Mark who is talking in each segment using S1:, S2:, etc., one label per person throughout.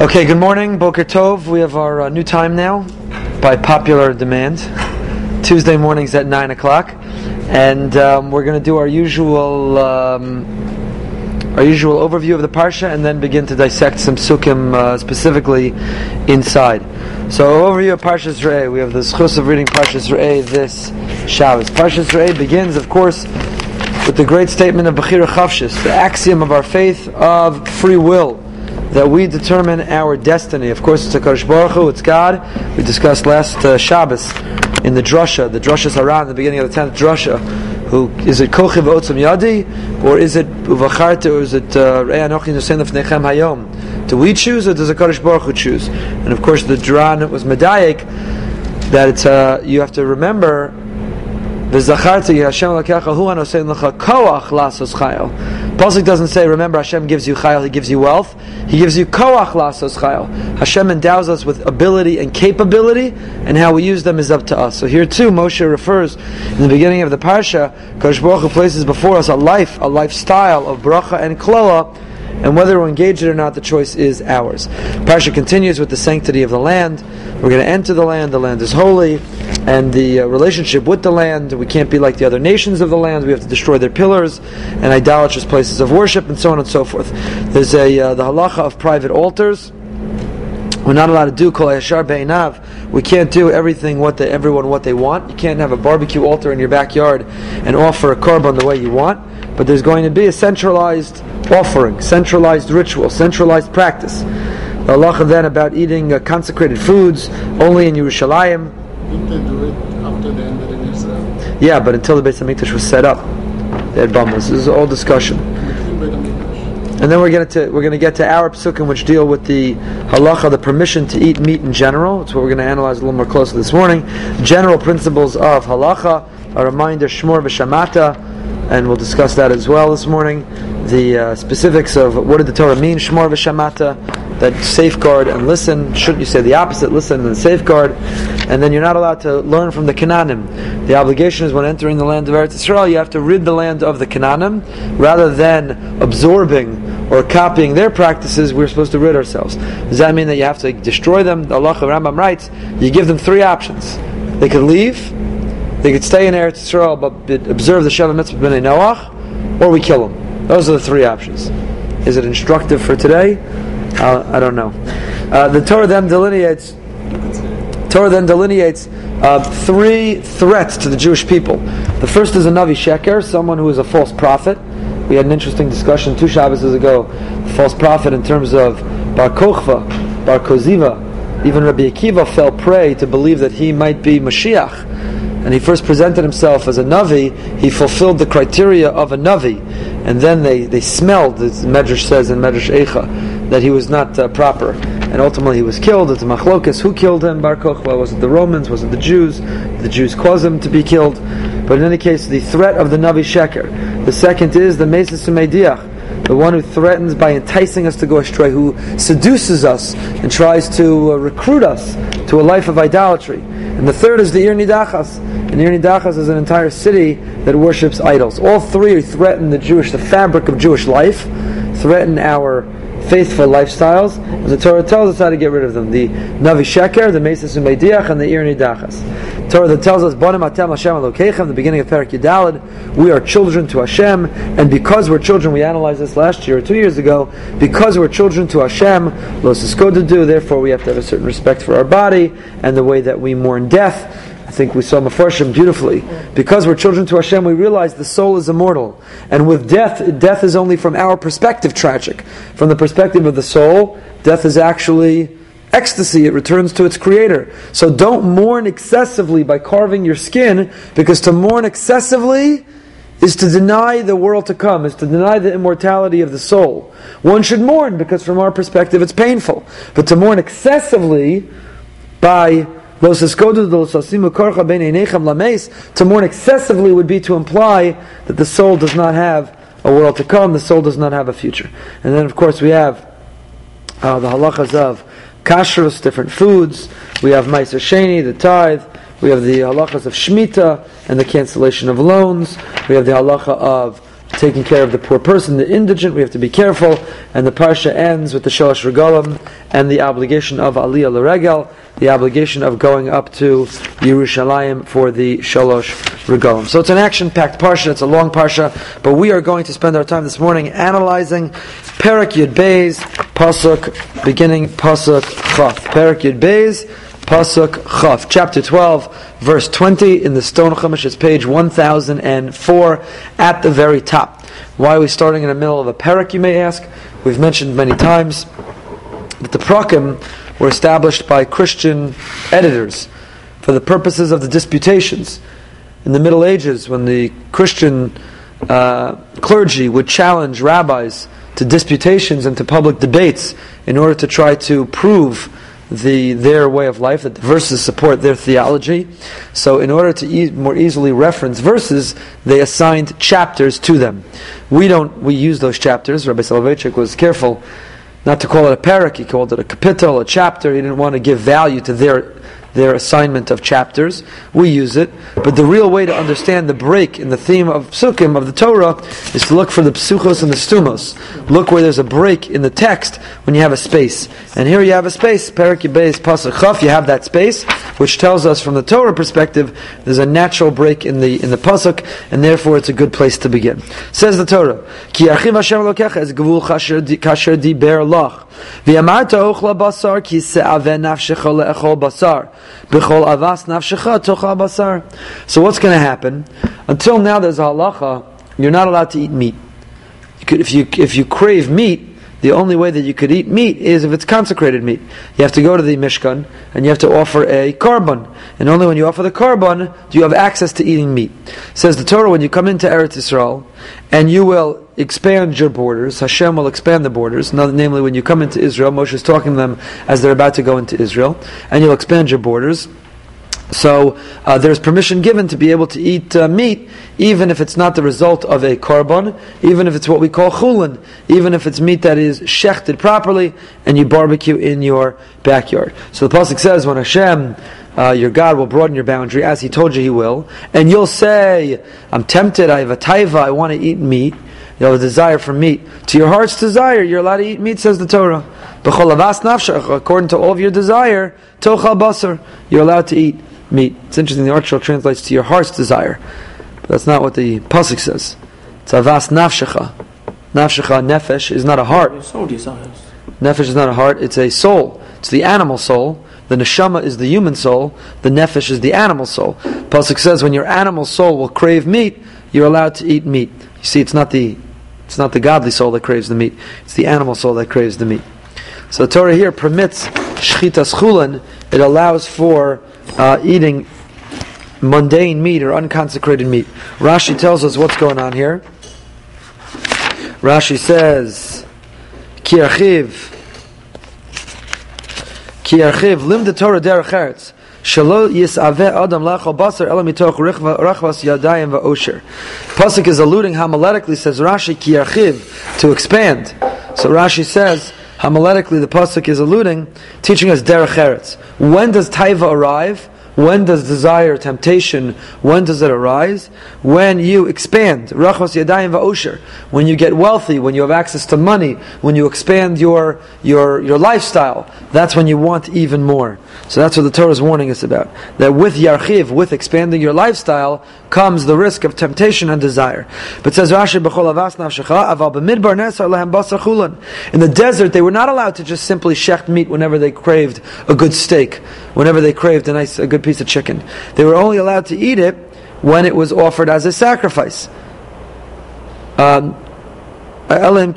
S1: Okay, good morning, Boker Tov. We have our uh, new time now by popular demand. Tuesday mornings at 9 o'clock. And um, we're going to do our usual um, our usual overview of the Parsha and then begin to dissect some sukkim uh, specifically inside. So, overview of Parshas Re'eh. We have the schus of reading Parshas Re'eh this Shabbos. Parshas Re'eh begins, of course, with the great statement of Bechira Chavshis, the axiom of our faith of free will that we determine our destiny. Of course, it's a Kadosh Baruch Hu, it's God. We discussed last uh, Shabbos in the drasha, the drasha Saran, the beginning of the tenth drasha. Who is it? Kochiv Otzim Yadi, or is it Uvacharta, or is it uh, Re'eh Anochi Nusein Lefnechem Hayom? Do we choose, or does a Kadosh Baruch Hu choose? And of course, the Dran was Medayik that it's uh, you have to remember V'zacharti Hashem Lakecha Hu Anosein Lecha Koach Lasos Chayil. Pasuk doesn't say, remember Hashem gives you chayil, He gives you wealth. He gives you koach lasos chayil. Hashem endows us with ability and capability, and how we use them is up to us. So here too, Moshe refers in the beginning of the parsha, Kosh Baruch places before us a life, a lifestyle of bracha and kloa, and whether we engage it or not, the choice is ours. Parsha continues with the sanctity of the land. We're going to enter the land. The land is holy, and the uh, relationship with the land. We can't be like the other nations of the land. We have to destroy their pillars and idolatrous places of worship, and so on and so forth. There's a uh, the halacha of private altars. We're not allowed to do kol yashar be'inav. We can't do everything what everyone what they want. You can't have a barbecue altar in your backyard and offer a korban the way you want. But there's going to be a centralized offering, centralized ritual, centralized practice. The halacha then about eating uh, consecrated foods only in Yerushalayim.
S2: Didn't they do it after they ended in Israel?
S1: Yeah, but until the Beis Hamikdash was set up, they had bumbles. This is all discussion.
S2: Beit.
S1: And then we're going to we're going to get to our psukim, which deal with the halacha, the permission to eat meat in general. It's what we're going to analyze a little more closely this morning. General principles of halacha, a reminder, shmor v'shamata, and we'll discuss that as well this morning. The uh, specifics of what did the Torah mean, shmor v'shamata, that safeguard and listen. Shouldn't you say the opposite, listen and safeguard? And then you're not allowed to learn from the Canaanim. The obligation is when entering the land of Eretz Israel, you have to rid the land of the Canaanim, rather than absorbing or copying their practices. We're supposed to rid ourselves. Does that mean that you have to destroy them? The Allah Rambam writes, you give them three options. They could leave, they could stay in Eretz Israel but observe the Sheva Mitzvah B'nai Noach, or we kill them. Those are the three options. Is it instructive for today? Uh, I don't know. Uh, the Torah then delineates. Torah then delineates uh, three threats to the Jewish people. The first is a Navi Sheker, someone who is a false prophet. We had an interesting discussion two Shabbos ago. False prophet in terms of Bar Kochva, Bar Koziva. Even Rabbi Akiva fell prey to believe that he might be Mashiach and he first presented himself as a Navi, he fulfilled the criteria of a Navi. And then they, they smelled, as Medrash says in Medrash Eicha, that he was not uh, proper. And ultimately he was killed. It's machlokas. Who killed him? Bar Kochba? Was it the Romans? Was it the Jews? The Jews caused him to be killed. But in any case, the threat of the Navi Sheker. The second is the Mesis Umediach the one who threatens by enticing us to go astray, who seduces us and tries to uh, recruit us to a life of idolatry. And the third is the Ir Nidachas. And Ir Nidachas is an entire city that worships idols. All three threaten the Jewish, the fabric of Jewish life, threaten our faithful lifestyles, the Torah tells us how to get rid of them. The Navi Sheker, the Mesis Umediach, and the Ir Nidachas. Torah that tells us, Bonim Atem Hashem Elokeichem, the beginning of Perak Yudalid, we are children to Hashem, and because we're children, we analyzed this last year or two years ago, because we're children to Hashem, Los do, therefore we have to have a certain respect for our body, and the way that we mourn death, think we saw Mefarshim beautifully. Because we're children to Hashem, we realize the soul is immortal. And with death, death is only from our perspective tragic. From the perspective of the soul, death is actually ecstasy. It returns to its creator. So don't mourn excessively by carving your skin, because to mourn excessively is to deny the world to come, is to deny the immortality of the soul. One should mourn because from our perspective it's painful. But to mourn excessively by to mourn excessively would be to imply that the soul does not have a world to come, the soul does not have a future. And then, of course, we have uh, the halachas of kashrus, different foods. We have Meiser Sheni, the tithe. We have the halachas of Shemitah and the cancellation of loans. We have the halacha of taking care of the poor person, the indigent. We have to be careful. And the parsha ends with the shalosh regalim and the obligation of aliyah l'regel, the obligation of going up to Yerushalayim for the shalosh regalim. So it's an action-packed parsha. It's a long parsha, but we are going to spend our time this morning analyzing Perak Yud Beis pasuk beginning pasuk Chaf. Perak Yud Beis Pasuk Chaf, chapter 12, verse 20 in the Stone Chumash. It's page 1004 at the very top. Why are we starting in the middle of a parak, you may ask? We've mentioned many times that the prakim were established by Christian editors for the purposes of the disputations. In the Middle Ages, when the Christian uh, clergy would challenge rabbis to disputations and to public debates in order to try to prove the their way of life, that the verses support their theology. So, in order to e- more easily reference verses, they assigned chapters to them. We don't. We use those chapters. Rabbi Soloveitchik was careful not to call it a parak. He called it a kapitel, a chapter. He didn't want to give value to their their assignment of chapters. We use it, but the real way to understand the break in the theme of psukim of the Torah is to look for the psuchos and the stumos. Look where there's a break in the text when you have a space. And here you have a space, Yibbeis Pasuk Chaf, you have that space, which tells us from the Torah perspective, there's a natural break in the in the pasuk, and therefore it's a good place to begin. Says the Torah, Ki Hashem Lokecha es gvul di ber lach. Basar ki basar. B'chol avas nafshecha tocha basar. So what's going to happen? Until now there's a halacha, you're not allowed to eat meat. You could, if, you, if you crave meat, the only way that you could eat meat is if it's consecrated meat. You have to go to the Mishkan and you have to offer a korban. And only when you offer the korban do you have access to eating meat. says the Torah, when you come into Eretz Yisrael and you will expand your borders, Hashem will expand the borders. Namely, when you come into Israel, Moshe is talking to them as they're about to go into Israel, and you'll expand your borders. So uh, there's permission given to be able to eat uh, meat, even if it's not the result of a korban, even if it's what we call chulin, even if it's meat that is shechted properly, and you barbecue in your backyard. So the pasuk says, when Hashem, uh, your God, will broaden your boundary, as He told you He will, and you'll say, "I'm tempted. I have a taiva. I want to eat meat." You have a desire for meat. To your heart's desire, you're allowed to eat meat, says the Torah. According to all of your desire, tochal basar, you're allowed to eat meat. It's interesting, the article translates to your heart's desire. But that's not what the Pasuk says. It's avas nafshecha. Nafshecha, nefesh, is not a heart.
S3: Soul desires.
S1: Nefesh is not a heart, it's a soul. It's the animal soul. The neshama is the human soul. The nefesh is the animal soul. Pasuk says when your animal soul will crave meat, you're allowed to eat meat. You see, it's not the it's not the godly soul that craves the meat. It's the animal soul that craves the meat. So the Torah here permits shchitas chulin. It allows for uh, eating mundane meat or unconsecrated meat. Rashi tells us what's going on here. Rashi says, Ki archiv, Ki archiv, lim the Torah derech eretz. Shalo yisaveh adam lachal basar ela mitoch rachvas yadayim va'osher. Pasuk is alluding homiletically, says Rashi, ki archiv, to expand. So Rashi says, homiletically, the pasuk is alluding, teaching us derech eretz. When does taiva arrive? When does desire, temptation, when does it arise? When you expand, rachos yadayim va'osher, when you get wealthy, when you have access to money, when you expand your, your, your lifestyle, that's when you want even more. So that's what the Torah is warning us about. That with yarchiv, with expanding your lifestyle, comes the risk of temptation and desire. But says Rashi, In the desert, they were not allowed to just simply shecht meat whenever they craved a good steak, whenever they craved a nice, a good piece of chicken. They were only allowed to eat it when it was offered as a sacrifice. Um. A korban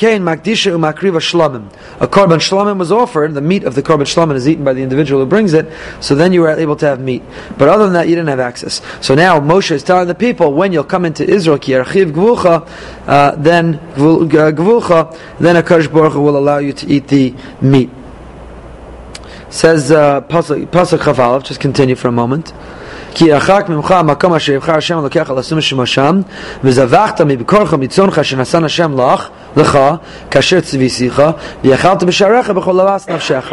S1: shlamim was offered. The meat of the korban shlamim is eaten by the individual who brings it. So then you were able to have meat. But other than that, you didn't have access. So now Moshe is telling the people, when you'll come into Israel, ki gvucha, uh, then gvucha, then a Baruch will allow you to eat the meat. Says uh, Pasuk Chafalev. Just continue for a moment. כי ירחק ממך המקום אשר יבחר השם אלוקיך לשום שמו שם, וזבחת מבקורך מצונך שנשן השם לך, לך, כאשר ציוויסיך, ויאכלת בשעריך בכל לבס נפשך.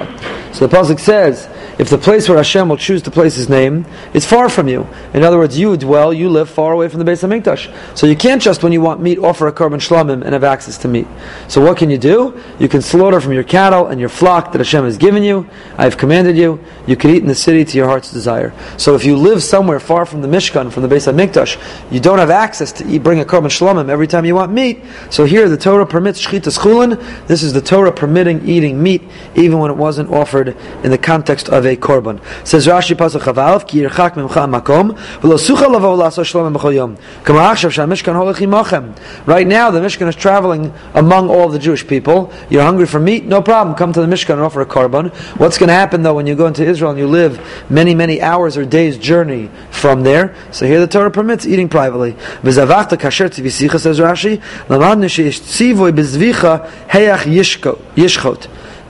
S1: So the Pasuk says, if the place where Hashem will choose to place His name is far from you. In other words, you dwell, you live far away from the base of Mikdash. So you can't just, when you want meat, offer a korban shlamim and have access to meat. So what can you do? You can slaughter from your cattle and your flock that Hashem has given you. I have commanded you. You can eat in the city to your heart's desire. So if you live somewhere far from the Mishkan, from the base of Mikdash, you don't have access to eat, bring a korban shlamim every time you want meat. So here the Torah permits shchitas chulin. This is the Torah permitting eating meat even when it wasn't offered in the context of a korban. Says Rashi Pasuk Chavav, Ki yirchak mimcha makom, v'lo sucha lavo laso shalom b'chol yom. Kama achshav sha'mishkan holech imachem. Right now, the Mishkan is traveling among all the Jewish people. You're hungry for meat? No problem. Come to the Mishkan and offer a korban. What's going to happen though when you go into Israel and you live many, many hours or days journey from there? So here the Torah permits eating privately. V'zavachta kasher tzivisicha, says Rashi, lamadnu she'ish tzivoy bezvicha heyach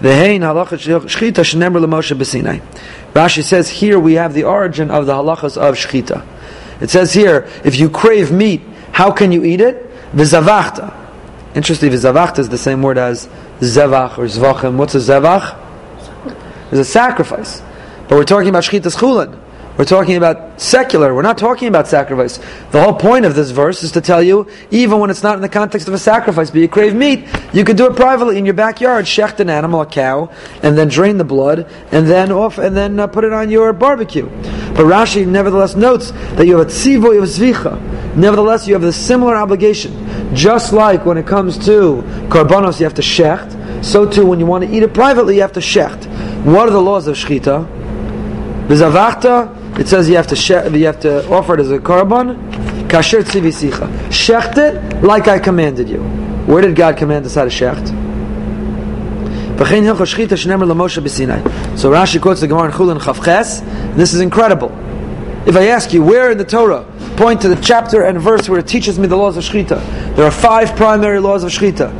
S1: yishchot. Rashi says here we have the origin of the halachas of shchita. It says here, if you crave meat, how can you eat it? V'zavachta. Interestingly, v'zavachta is the same word as zevach or zvachim. What's a zevach? It's a sacrifice. But we're talking about shchitas chulin. We're talking about secular. We're not talking about sacrifice. The whole point of this verse is to tell you, even when it's not in the context of a sacrifice, but you crave meat, you can do it privately in your backyard. Shecht an animal, a cow, and then drain the blood, and then off, and then uh, put it on your barbecue. But Rashi nevertheless notes that you have a tzivoy of zvicha. Nevertheless, you have the similar obligation. Just like when it comes to korbanos, you have to shecht. So too, when you want to eat it privately, you have to shecht. What are the laws of shechita? V'zavachta it says you have to you have to offer it as a korban. Kasher tzivisicha. Shecht it like I commanded you. Where did God command us how to shecht? So Rashi quotes the Gemara in Chulin Chavches. This is incredible. If I ask you, where in the Torah, point to the chapter and verse where it teaches me the laws of Shechita. There are five primary laws of Shechita.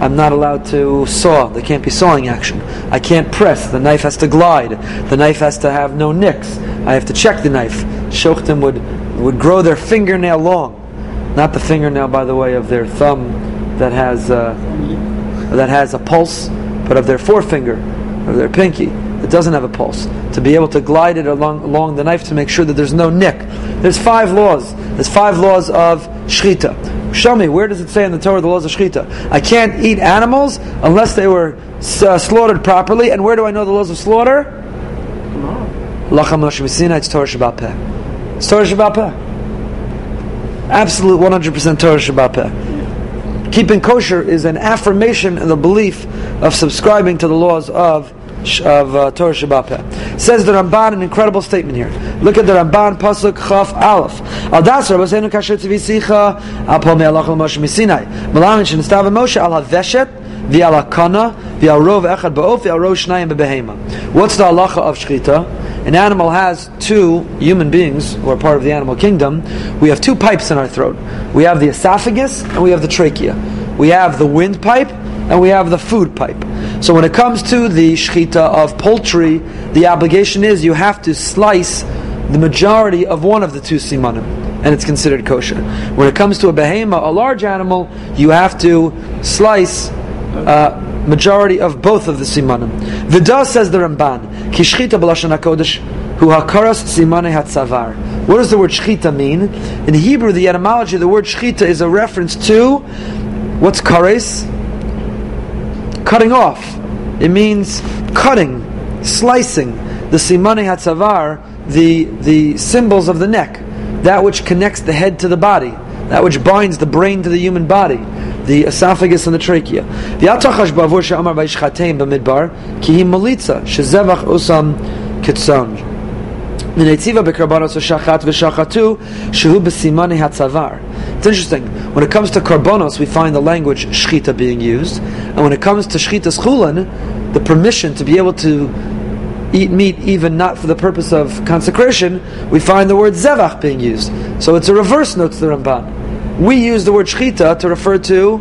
S1: I'm not allowed to saw. There can't be sawing action. I can't press. The knife has to glide. The knife has to have no nicks. I have to check the knife. Shochtim would, would grow their fingernail long. Not the fingernail, by the way, of their thumb that has, uh, that has a pulse, but of their forefinger, of their pinky, that doesn't have a pulse. To be able to glide it along, along the knife to make sure that there's no nick. There's five laws. There's five laws of shchita. Show me, where does it say in the Torah the laws of Shechita? I can't eat animals unless they were uh, slaughtered properly. And where do I know the laws of slaughter? Lacham Moshe Messina, it's Torah Shabbat Peh. It's Torah Shabbat Peh. Absolute 100% Torah Shabbat Peh. Keeping kosher is an affirmation and the belief of subscribing to the laws of of uh, Torah Shabbat. Says the Ramban an incredible statement here. Look at the Ramban pasuk Chaf Aleph. Al Das Rabbeinu Kasher Tzivisicha Al Pol Me'alach Al Moshe Misinai. Malamin Shenestav Moshe Al Haveshet V'al Akana V'al Rov Echad Ba'of V'al. What's the halacha of Shechita? An animal has two human beings who are part of the animal kingdom. We have two pipes in our throat. We have the esophagus and we have the trachea. We have the windpipe and we have the food pipe. So when it comes to the shechita of poultry, the obligation is you have to slice the majority of one of the two simanim, and it's considered kosher. When it comes to a behema, a large animal, you have to slice uh, majority of both of the simanim. Vida says the Ramban, kishchita b'lashon hakodesh hu hakaras simane hatzavar. What does the word shchita mean? In Hebrew, the etymology of the word shchita is a reference to what's kares? Cutting off. It means cutting, slicing the simane hatzavar, the the symbols of the neck, that which connects the head to the body, that which binds the brain to the human body, the esophagus and the trachea. The atachash bavur she'amar vayishchatein b'midbar ki hi malitza shezevach usam kitzon. It's interesting. When it comes to karbonos, we find the language shchita being used, and when it comes to shchitas chulin, the permission to be able to eat meat even not for the purpose of consecration, we find the word zevach being used. So it's a reverse note to the Ramban. We use the word shchita to refer to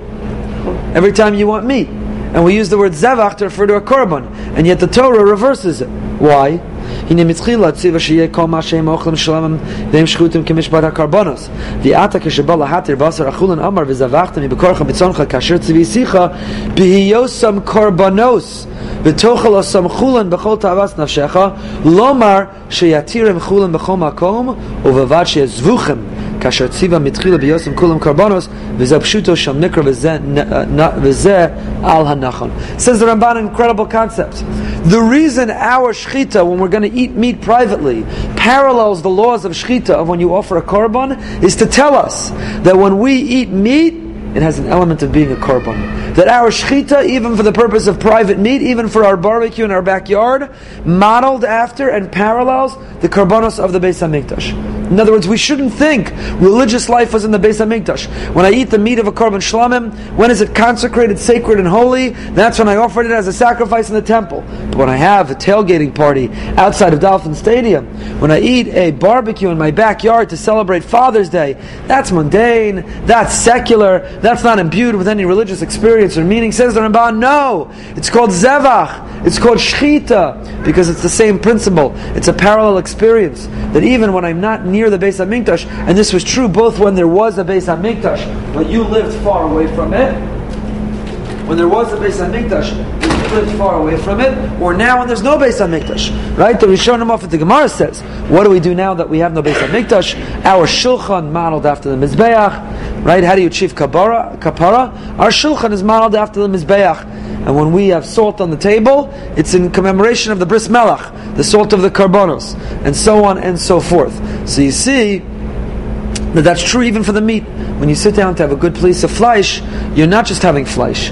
S1: every time you want meat, and we use the word zevach to refer to a korban, and yet the Torah reverses it. Why? הנה מתחילה ציווה שיהיה כל מה שהם אוכלים שלמם והם שחוטים כמשפט הקרבונוס. ועתה כשבא להתיר בשר אכולן אמר וזבחתם מבקורך בצונך כאשר ציווי שיחה בהיוסם קרבנוס ותאכל עשם חולן בכל תאווס נפשך לומר שיתירם חולן בכל מקום ובלבד שיעזבוכם כאשר ציווה מתחילה ביוסם כולם קרבונוס וזה פשוטו של מקרא וזה על הנחון. Says the Ramban an incredible concept. The reason our shchita, when we're going to eat meat privately, parallels the laws of shchita of when you offer a korban, is to tell us that when we eat meat, it has an element of being a korban. That our shechita, even for the purpose of private meat, even for our barbecue in our backyard, modeled after and parallels the korbanos of the Beis Hamikdash. In other words, we shouldn't think religious life was in the Beis Hamikdash. When I eat the meat of a korban shlamim, when is it consecrated, sacred, and holy? That's when I offered it as a sacrifice in the temple. But when I have a tailgating party outside of Dolphin Stadium, when I eat a barbecue in my backyard to celebrate Father's Day, that's mundane, that's secular, that's not imbued with any religious experience or meaning. Says the Ramban, no, it's called zevach, it's called shchita, because it's the same principle. It's a parallel experience that even when I'm not near the Beis Hamikdash, and this was true both when there was a Beis Hamikdash, but you lived far away from it. When there was a base Beis Hamikdash, you lived far away from it, or now when there's no base Beis Hamikdash, right? The Rishonim off at the Gemara says, what do we do now that we have no base Beis Hamikdash? Our Shulchan modeled after the Mizbeach, right? How do you achieve kapara? kapara? Our Shulchan is modeled after the Mizbeach. And when we have salt on the table, it's in commemoration of the bris melach, the salt of the karbonos, and so on and so forth. So you see that that's true even for the meat. When you sit down to have a good piece of flesh, you're not just having flesh.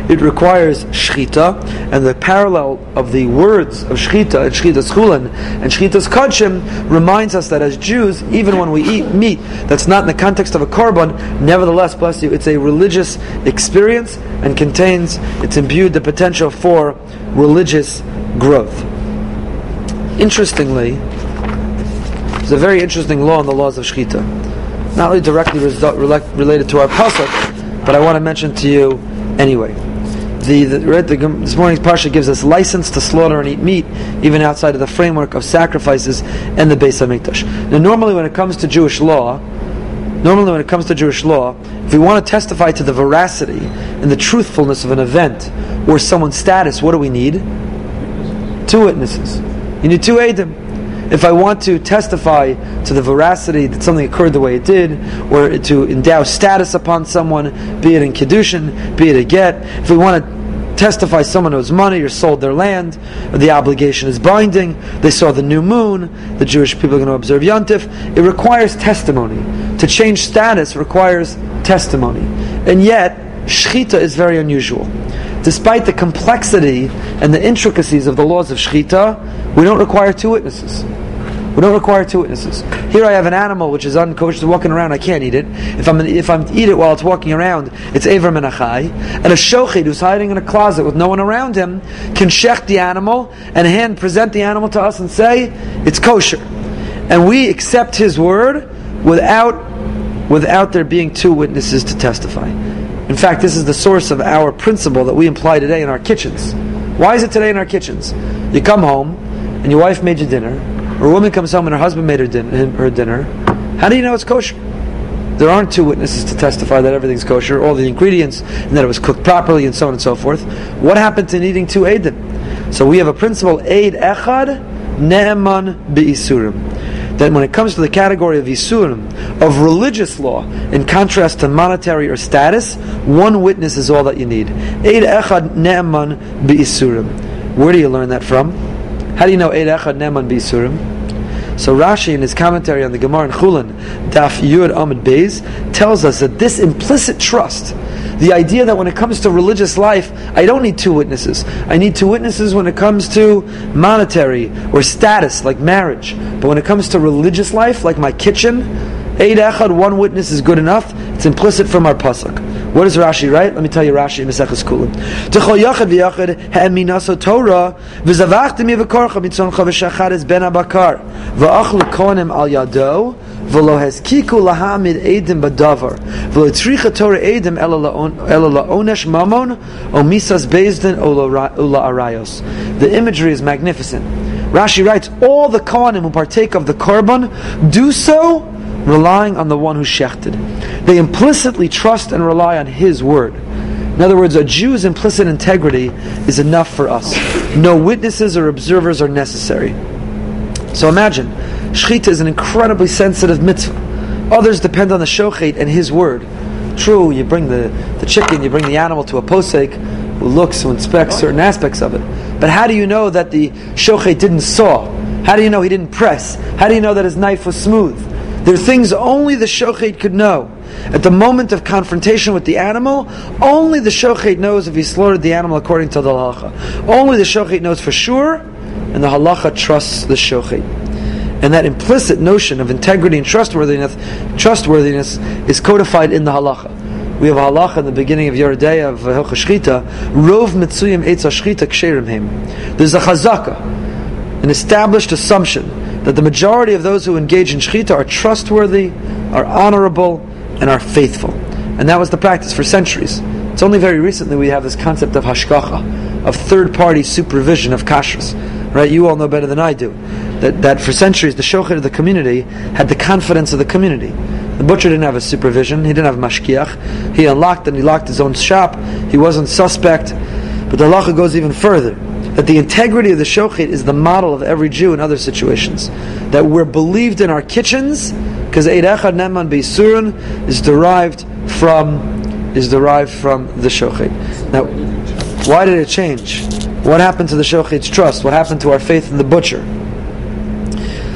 S1: it requires shchita, and the parallel of the words of shchita and shchita's chulin and shchita's kodshim reminds us that as Jews, even when we eat meat that's not in the context of a korban, nevertheless, bless you, it's a religious experience and contains, it's imbued the potential for religious growth. Interestingly, there's a very interesting law in the laws of shchita, not only directly related to our pasuk but I want to mention to you anyway. The, the, the, this morning's parsha gives us license to slaughter and eat meat, even outside of the framework of sacrifices and the Beis Hamikdash. Now, normally when it comes to Jewish law, normally when it comes to Jewish law, if we want to testify to the veracity and the truthfulness of an event or someone's status, what do we need? Two witnesses. You need two Adam if I want to testify to the veracity that something occurred the way it did, or to endow status upon someone, be it in Kedushin, be it a get, if we want to testify someone owes money or sold their land, the obligation is binding, they saw the new moon, the Jewish people are going to observe Yontif, it requires testimony. To change status requires testimony. And yet, Shechita is very unusual. Despite the complexity and the intricacies of the laws of Shechita, we don't require two witnesses. We don't require two witnesses. Here I have an animal which is unkosher, walking around. I can't eat it. If I'm if I'm eat it while it's walking around, it's aver menachai. And a shochet who's hiding in a closet with no one around him can shech the animal and hand present the animal to us and say it's kosher, and we accept his word without without there being two witnesses to testify. In fact, this is the source of our principle that we imply today in our kitchens. Why is it today in our kitchens? You come home and your wife made you dinner or a woman comes home and her husband made her, din- her dinner, how do you know it's kosher? There aren't two witnesses to testify that everything's kosher, all the ingredients, and that it was cooked properly, and so on and so forth. What happened to eating two eidim? So we have a principle, eid echad, ne'eman be'isurim. That when it comes to the category of isurim, of religious law, in contrast to monetary or status, one witness is all that you need. Eid echad ne'eman be'isurim. Where do you learn that from? How do you know Eid Echad Neman Bisurim? So Rashi in his commentary on the Gemara in Chulin, Daf Yud Amid Beis, tells us that this implicit trust, the idea that when it comes to religious life, I don't need two witnesses. I need two witnesses when it comes to monetary or status, like marriage. But when it comes to religious life, like my kitchen, Eid Echad, one witness is good enough It's implicit from our pasuk. What does Rashi write? Let me tell you Rashi in Maseches Chulin. T'chol yachad v'yachad ha'eminaso Torah mitzoncha v'shachad ben abakar kohanim al yado v'lo lahamid edim badavar v'lo Torah edim ela la'onesh mamon o misas bezdin ula arayos. The imagery is magnificent. Rashi writes, all the Kohanim who partake of the korban do so relying on the one who shechted. They implicitly trust and rely on his word. In other words, a Jew's implicit integrity is enough for us. No witnesses or observers are necessary. So imagine, Shechita is an incredibly sensitive mitzvah. Others depend on the shochet and his word. True, you bring the, the chicken, you bring the animal to a posek who looks, who inspects certain aspects of it. But how do you know that the shochet didn't saw? How do you know he didn't press? How do you know that his knife was smooth? There are things only the shochet could know. At the moment of confrontation with the animal, only the shochet knows if he slaughtered the animal according to the halacha. Only the shochet knows for sure, and the halacha trusts the shochet. And that implicit notion of integrity and trustworthiness, trustworthiness is codified in the halacha. We have a halacha in the beginning of Yeridei of Hilcha Shchita, Rov Mitzuyim Eitz Shchita Ksherim Him. There's a chazaka, an established assumption that the majority of those who engage in shechita are trustworthy, are honorable, and are faithful. And that was the practice for centuries. It's only very recently we have this concept of hashgacha, of third-party supervision of kashrus. Right? You all know better than I do that, that for centuries the shochet of the community had the confidence of the community. The butcher didn't have a supervision. He didn't have mashkiach. He unlocked and he locked his own shop. He wasn't suspect. But the halacha goes even further that the integrity of the shochet is the model of every Jew in other situations. That we're believed in our kitchens, because Eid Echad Neman Beisurun is derived from is derived from the shochet. Now, why did it change? What happened to the shochet's trust? What happened to our faith in the butcher?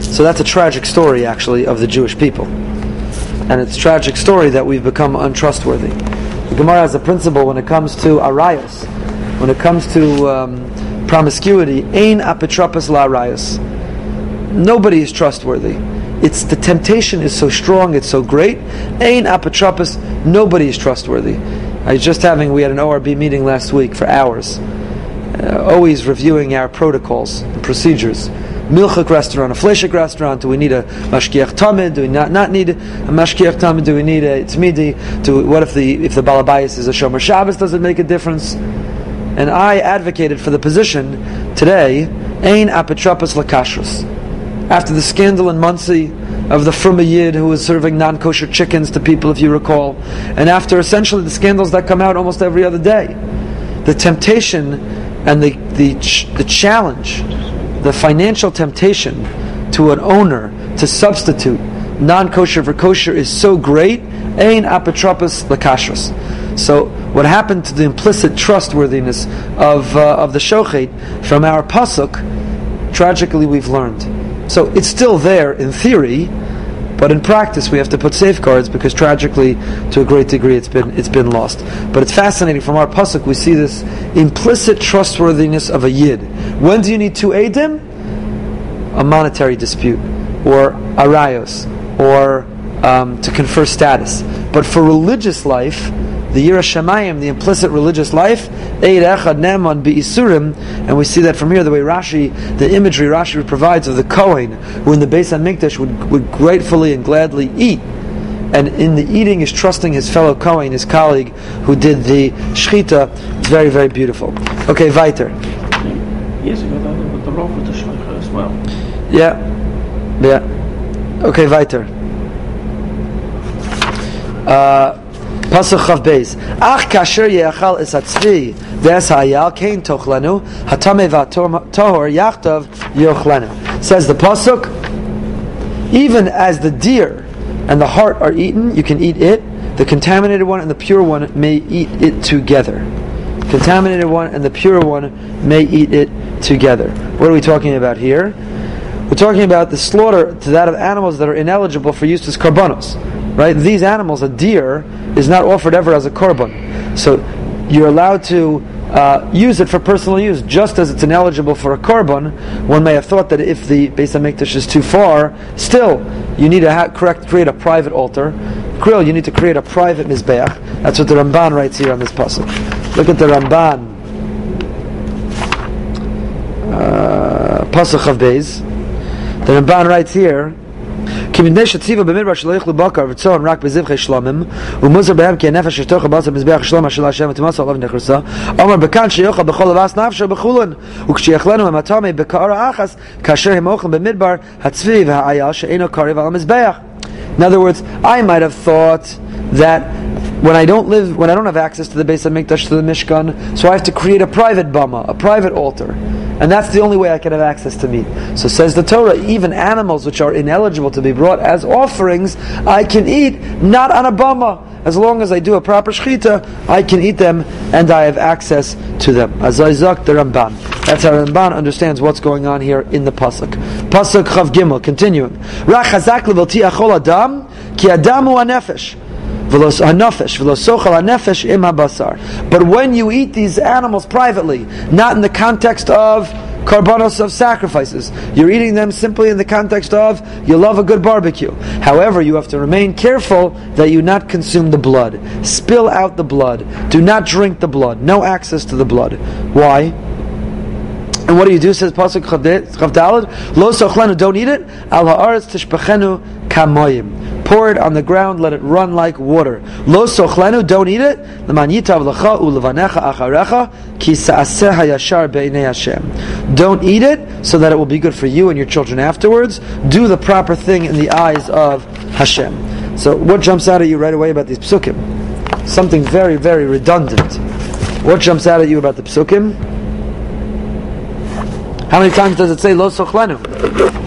S1: So that's a tragic story, actually, of the Jewish people, and it's a tragic story that we've become untrustworthy. The Gemara has a principle when it comes to arayos, when it comes to um, promiscuity, ain apitropas la rayas. Nobody is trustworthy. It's the temptation is so strong, it's so great. Ain apitropas, nobody is trustworthy. I was just having, we had an ORB meeting last week for hours, uh, always reviewing our protocols and procedures. Milchik restaurant, a fleshik restaurant, do we need a mashkiach tamid? Do we not, not need a mashkiach tamid? Do we need a tzmidi? Do, what if the if the balabayas is a shomer Shabbos? Does it make a difference? And I advocated for the position today, Ein Apitropas Lakashrus. After the scandal in Monsey of the Fruma Yid who was serving non kosher chickens to people, if you recall, and after essentially the scandals that come out almost every other day, the temptation and the, the, ch- the challenge, the financial temptation to an owner to substitute non kosher for kosher is so great, Ein Apitropas Lakashrus. So what happened to the implicit trustworthiness of, uh, of the shochet from our pasuk, tragically we've learned. So it's still there in theory, but in practice we have to put safeguards because tragically, to a great degree, it's been it's been lost. But it's fascinating from our pasuk we see this implicit trustworthiness of a yid. When do you need two edim? A monetary dispute, or arayos, or um, to confer status. But for religious life, the Yira Shemayim, the implicit religious life, Eid Echad Neman Be'isurim, and we see that from here, the way Rashi, the imagery Rashi provides of the Kohen, who in the Beis HaMikdash would, would gratefully and gladly eat, and in the eating is trusting his fellow Kohen, his colleague, who did the Shechita. It's very, very beautiful. Okay, weiter.
S3: Years ago, the with the as well.
S1: Yeah, yeah. Okay, weiter. Uh, Pasuk Chav Beis. Ach kasher yeachal es hatzvi ves hayal kein tochlanu hatame v'tohor yachtav yochlanu. Says the Pasuk, even as the deer and the heart are eaten, you can eat it. The contaminated one and the pure one may eat it together. Contaminated one and the pure one may eat it together. What are we talking about here? We're talking about the slaughter to that of animals that are ineligible for use as karbanos. Right? These animals, a deer, is not offered ever as a korban. So you're allowed to uh, use it for personal use, just as it's ineligible for a korban. One may have thought that if the Beis Hamikdash is too far, still you need to ha- correct, create a private altar, krill, you need to create a private mizbeach. That's what the Ramban writes here on this pasuk. Look at the Ramban. Uh, pasuk of Beis. The Ramban writes here. כי מפני שציווה במדבר שלא יאכלו בקר וצאן רק בזבחי שלומים ומוזר בהם כי הנפש שתוך בשר מזבח שלום אשר להשם ותמסה עליו נחרסה אומר בכאן שיאכל בכל לבס נפשו בחולן וכשיאכלנו הם הטומא בקער האחס כאשר הם אוכלים במדבר הצבי והאייל שאינו קרב על המזבח In other words, I might have thought that when I don't live, when I don't have access to the base of Mikdash, to the Mishkan, so I have to create a private bama, a private altar. And that's the only way I can have access to meat. So says the Torah, even animals which are ineligible to be brought as offerings, I can eat not on a bama. As long as I do a proper shechita, I can eat them and I have access to them. As Azayzak the Ramban. That's how Ramban understands what's going on here in the pasuk. Pasuk Chav Gimel, continuing. Rachazak adam, ki adamu anefesh. But when you eat these animals privately, not in the context of karbanos of sacrifices, you're eating them simply in the context of you love a good barbecue. However, you have to remain careful that you not consume the blood. Spill out the blood. Do not drink the blood. No access to the blood. Why? And what do you do? Says Pasuk Chavdalad, Lo sochlenu, don't eat it. Al haaretz tishpachenu kamoyim. Pour it on the ground, let it run like water. Lo sochlenu, don't eat it. Don't eat it so that it will be good for you and your children afterwards. Do the proper thing in the eyes of Hashem. So what jumps out at you right away about these psukim? Something very, very redundant. What jumps out at you about the psukim? How many times does it say lo sochlenu?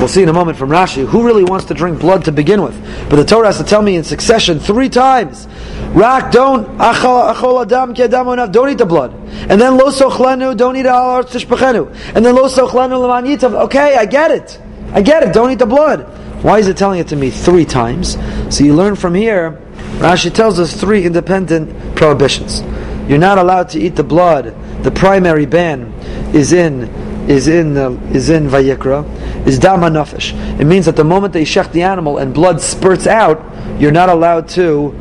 S1: We'll see in a moment from Rashi. Who really wants to drink blood to begin with? But the Torah has to tell me in succession three times. Rak, don't achol adam ki adam Don't eat the blood. And then lo sochlenu. Don't eat al tishpachenu. And then lo sochlenu leman yitav. Okay, I get it. I get it. Don't eat the blood. Why is it telling it to me three times? So you learn from here. Rashi tells us three independent prohibitions. You're not allowed to eat the blood. The primary ban is in is in uh, is in Vayikra is dam nafesh. It means that the moment they shech the animal and blood spurts out, you're not allowed to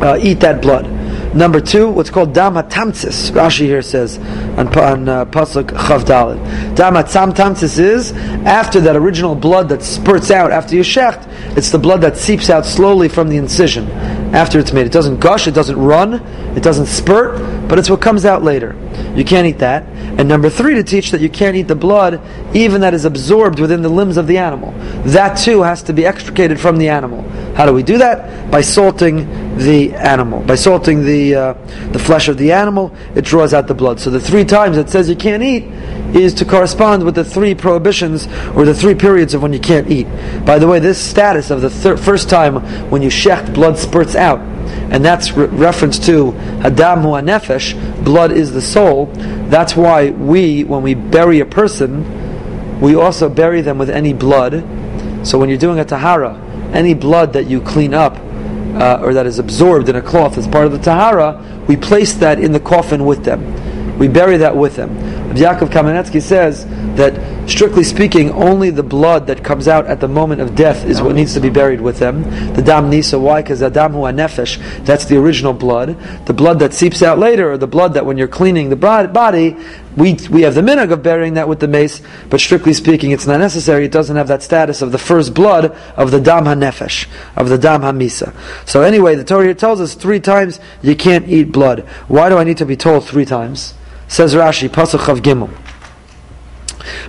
S1: uh, eat that blood. Number two, what's called dama tamtzis. Rashi here says on, on uh, pasuk chav dalet. Dama tam tamtzis is after that original blood that spurts out after you shecht. It's the blood that seeps out slowly from the incision after it's made. It doesn't gush, it doesn't run, it doesn't spurt, but it's what comes out later. You can't eat that. And number three, to teach that you can't eat the blood even that is absorbed within the limbs of the animal. That too has to be extricated from the animal. How do we do that? By salting the animal. By salting the uh, the flesh of the animal, it draws out the blood. So the three times it says you can't eat is to correspond with the three prohibitions or the three periods of when you can't eat. By the way, this status of the thir- first time when you shecht, blood spurts out, and that's re- reference to Hadam Hu Nefesh, blood is the soul. That's why we, when we bury a person, we also bury them with any blood. So when you're doing a tahara, any blood that you clean up uh, or that is absorbed in a cloth as part of the tahara, we place that in the coffin with them. We bury that with them. Yaakov Kamenetsky says that, strictly speaking, only the blood that comes out at the moment of death is what needs to be buried with them. The dam nisa, why? Because adam hu nefesh, that's the original blood. The blood that seeps out later, or the blood that when you're cleaning the body, we, we have the minhag of burying that with the mace, but strictly speaking, it's not necessary. It doesn't have that status of the first blood of the dam ha-nefesh, of the dam ha-misa. So anyway, the Torah here tells us three times you can't eat blood. Why do I need to be told three times? Says Rashi, Pasuk of Gimel.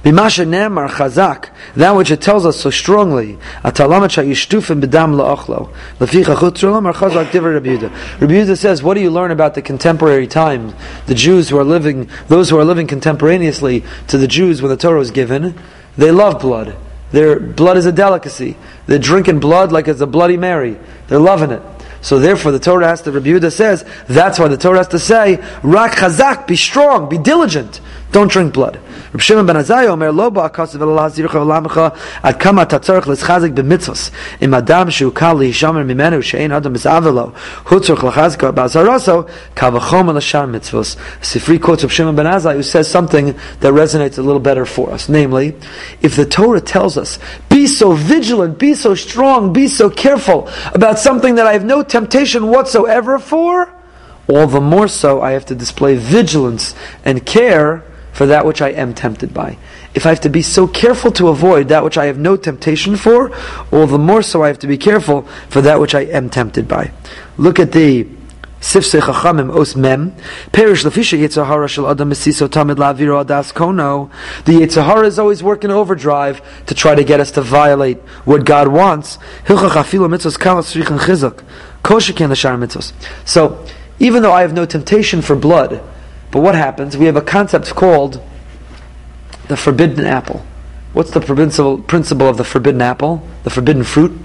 S1: Bimasha Nemar Chazak, that which it tells us so strongly, Atalamat Shayishtufim B'dam La'achlo, Leficha Chutzulam Ar Chazak Diver Rabbi Yehuda. Says, what do you learn about the contemporary time, the Jews who are living, those who are living contemporaneously to the Jews when the Torah was given? They love blood. Their blood is a delicacy. They're drinking blood like it's a Bloody Mary. They're loving it. So therefore, the Torah has to, Yehuda says, that's why the Torah has to say, Rak chazak, be strong, be diligent, don't drink blood. Reb Shimon ben Azai omer lo ba'akasav el lahazircha v'lamecha ad kama b'mitzvos im adam shu kal lihishamer mimenu she'ein adam misavelo hu tzarech l'chazik ba'azaraso kavachom l'shar mitzvos. Sifri quotes Reb Shimon ben Azai who says something that resonates a little better for us. Namely, if the Torah tells us, be so vigilant, be so strong, be so careful about something that I have no temptation whatsoever for, all the more so I have to display vigilance and care for that which I am tempted by. If I have to be so careful to avoid that which I have no temptation for, all the more so I have to be careful for that which I am tempted by. Look at the Sifse Chachamim Os Mem Perish Lefisha Yitzhahara Shel Adam Mesiso Tamid Laviro Adas Kono. The Yitzhahara is always working overdrive to try to get us to violate what God wants. Hilcha Chafilo Kalas Chizuk Koshikin Lashar Mitzvos. So even though I have no temptation for blood, but what happens? We have a concept called the forbidden apple. What's the principle, of the forbidden apple? The forbidden fruit?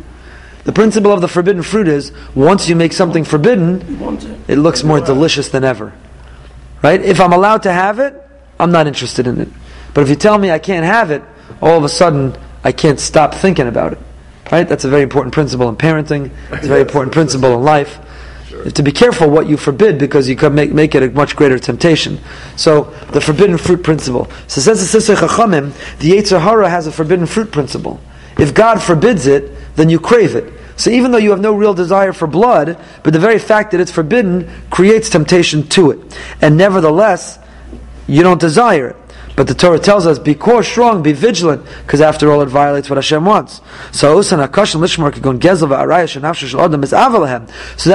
S1: The principle of the forbidden fruit is once you make something forbidden, it looks more delicious than ever. Right? If I'm allowed to have it, I'm not interested in it. But if you tell me I can't have it, all of a sudden I can't stop thinking about it. Right? That's a very important principle in parenting. It's a very important principle in life. You have to be careful what you forbid because you could make, make it a much greater temptation. So, the forbidden fruit principle. So, since the Sifsei Chachamim, the Yetzer Hara has a forbidden fruit principle. If God forbids it, then you crave it. So even though you have no real desire for blood, but the very fact that it's forbidden creates temptation to it. And nevertheless, you don't desire it. But the Torah tells us, be core strong, be vigilant, because after all it violates what Hashem wants. So. So that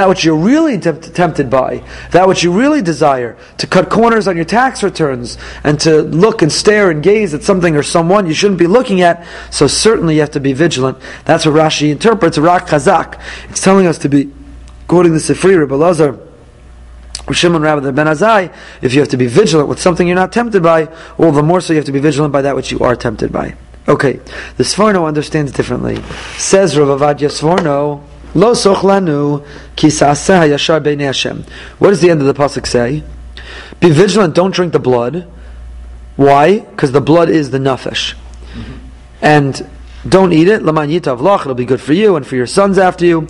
S1: which you're really tempt- tempted by, that which you really desire, to cut corners on your tax returns, and to look and stare and gaze at something or someone you shouldn't be looking at, so certainly you have to be vigilant. That's what Rashi interprets, Rak Chazak. It's telling us to be, quoting the Sifri, Rebbe Lazar, Shimon Rabbi the Ben Azai, if you have to be vigilant with something you're not tempted by, all the more so you have to be vigilant by that which you are tempted by. Okay, the Sforno understands differently. Says Rav Avadia Sforno, Lo sochlanu ki yashar Hashem. What does the end of the pasuk say? Be vigilant, don't drink the blood. Why? Because the blood is the nafesh. Mm-hmm. And don't eat it. Laman yitav lach, it'll be good for you and for your sons after you.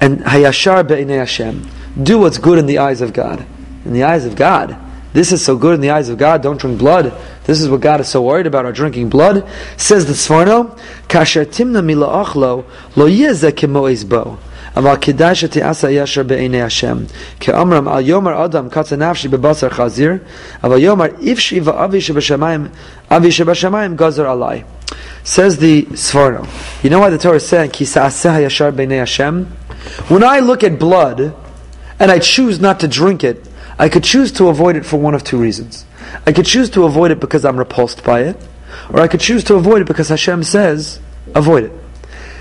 S1: And hayashar b'nei Hashem do what's good in the eyes of God. In the eyes of God. This is so good in the eyes of God. Don't drink blood. This is what God is so worried about, our drinking blood. Says the Sforno, Kasher timna mila achlo, lo yezeh kemoiz bo. אבל כדאי שתעשה ישר בעיני השם. כי אומרם, על יאמר אדם קצה נפשי בבשר חזיר, אבל יאמר איפשי ואבי שבשמיים, אבי שבשמיים גזר עליי. Says the Sforno, you know why the Torah is saying, כי שעשה הישר בעיני השם? When I look at blood, and I choose not to drink it, I could choose to avoid it for one of two reasons. I could choose to avoid it because I'm repulsed by it, or I could choose to avoid it because Hashem says, avoid it.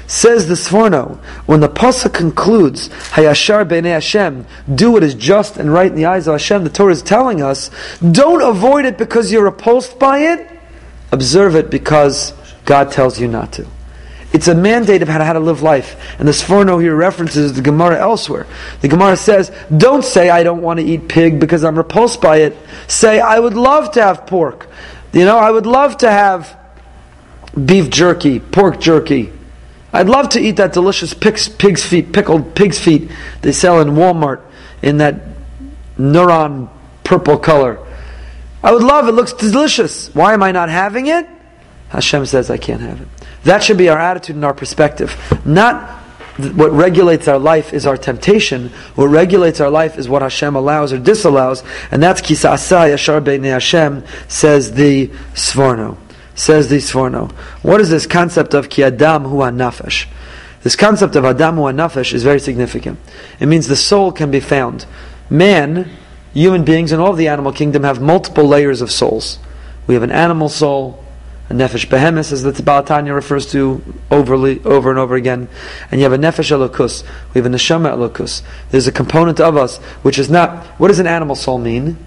S1: Says the Sforno, when the Pasuk concludes, Hayashar B'nei Hashem, do what is just and right in the eyes of Hashem, the Torah is telling us, don't avoid it because you're repulsed by it, observe it because God tells you not to. It's a mandate of how to, live life. And the Sforno here references the Gemara elsewhere. The Gemara says, don't say I don't want to eat pig because I'm repulsed by it. Say, I would love to have pork. You know, I would love to have beef jerky, pork jerky. I'd love to eat that delicious pig's, pig's feet, pickled pig's feet they sell in Walmart in that neuron purple color. I would love it. Looks delicious. Why am I not having it? Hashem says I can't have it. That should be our attitude and our perspective. Not what regulates our life is our temptation. What regulates our life is what Hashem allows or disallows, and that's kisa asa yashar Hashem. Says the Sforno. Says the Sforno. What is this concept of ki adam hu nafesh? This concept of adam hu nafesh is very significant. It means the soul can be found. Man, human beings, and all of the animal kingdom have multiple layers of souls. We have an animal soul, a nefesh behemis, as the Balatanya refers to overly, over and over again. And you have a nefesh elokus. We have a neshama elokus. There's a component of us which is not. What does an animal soul mean?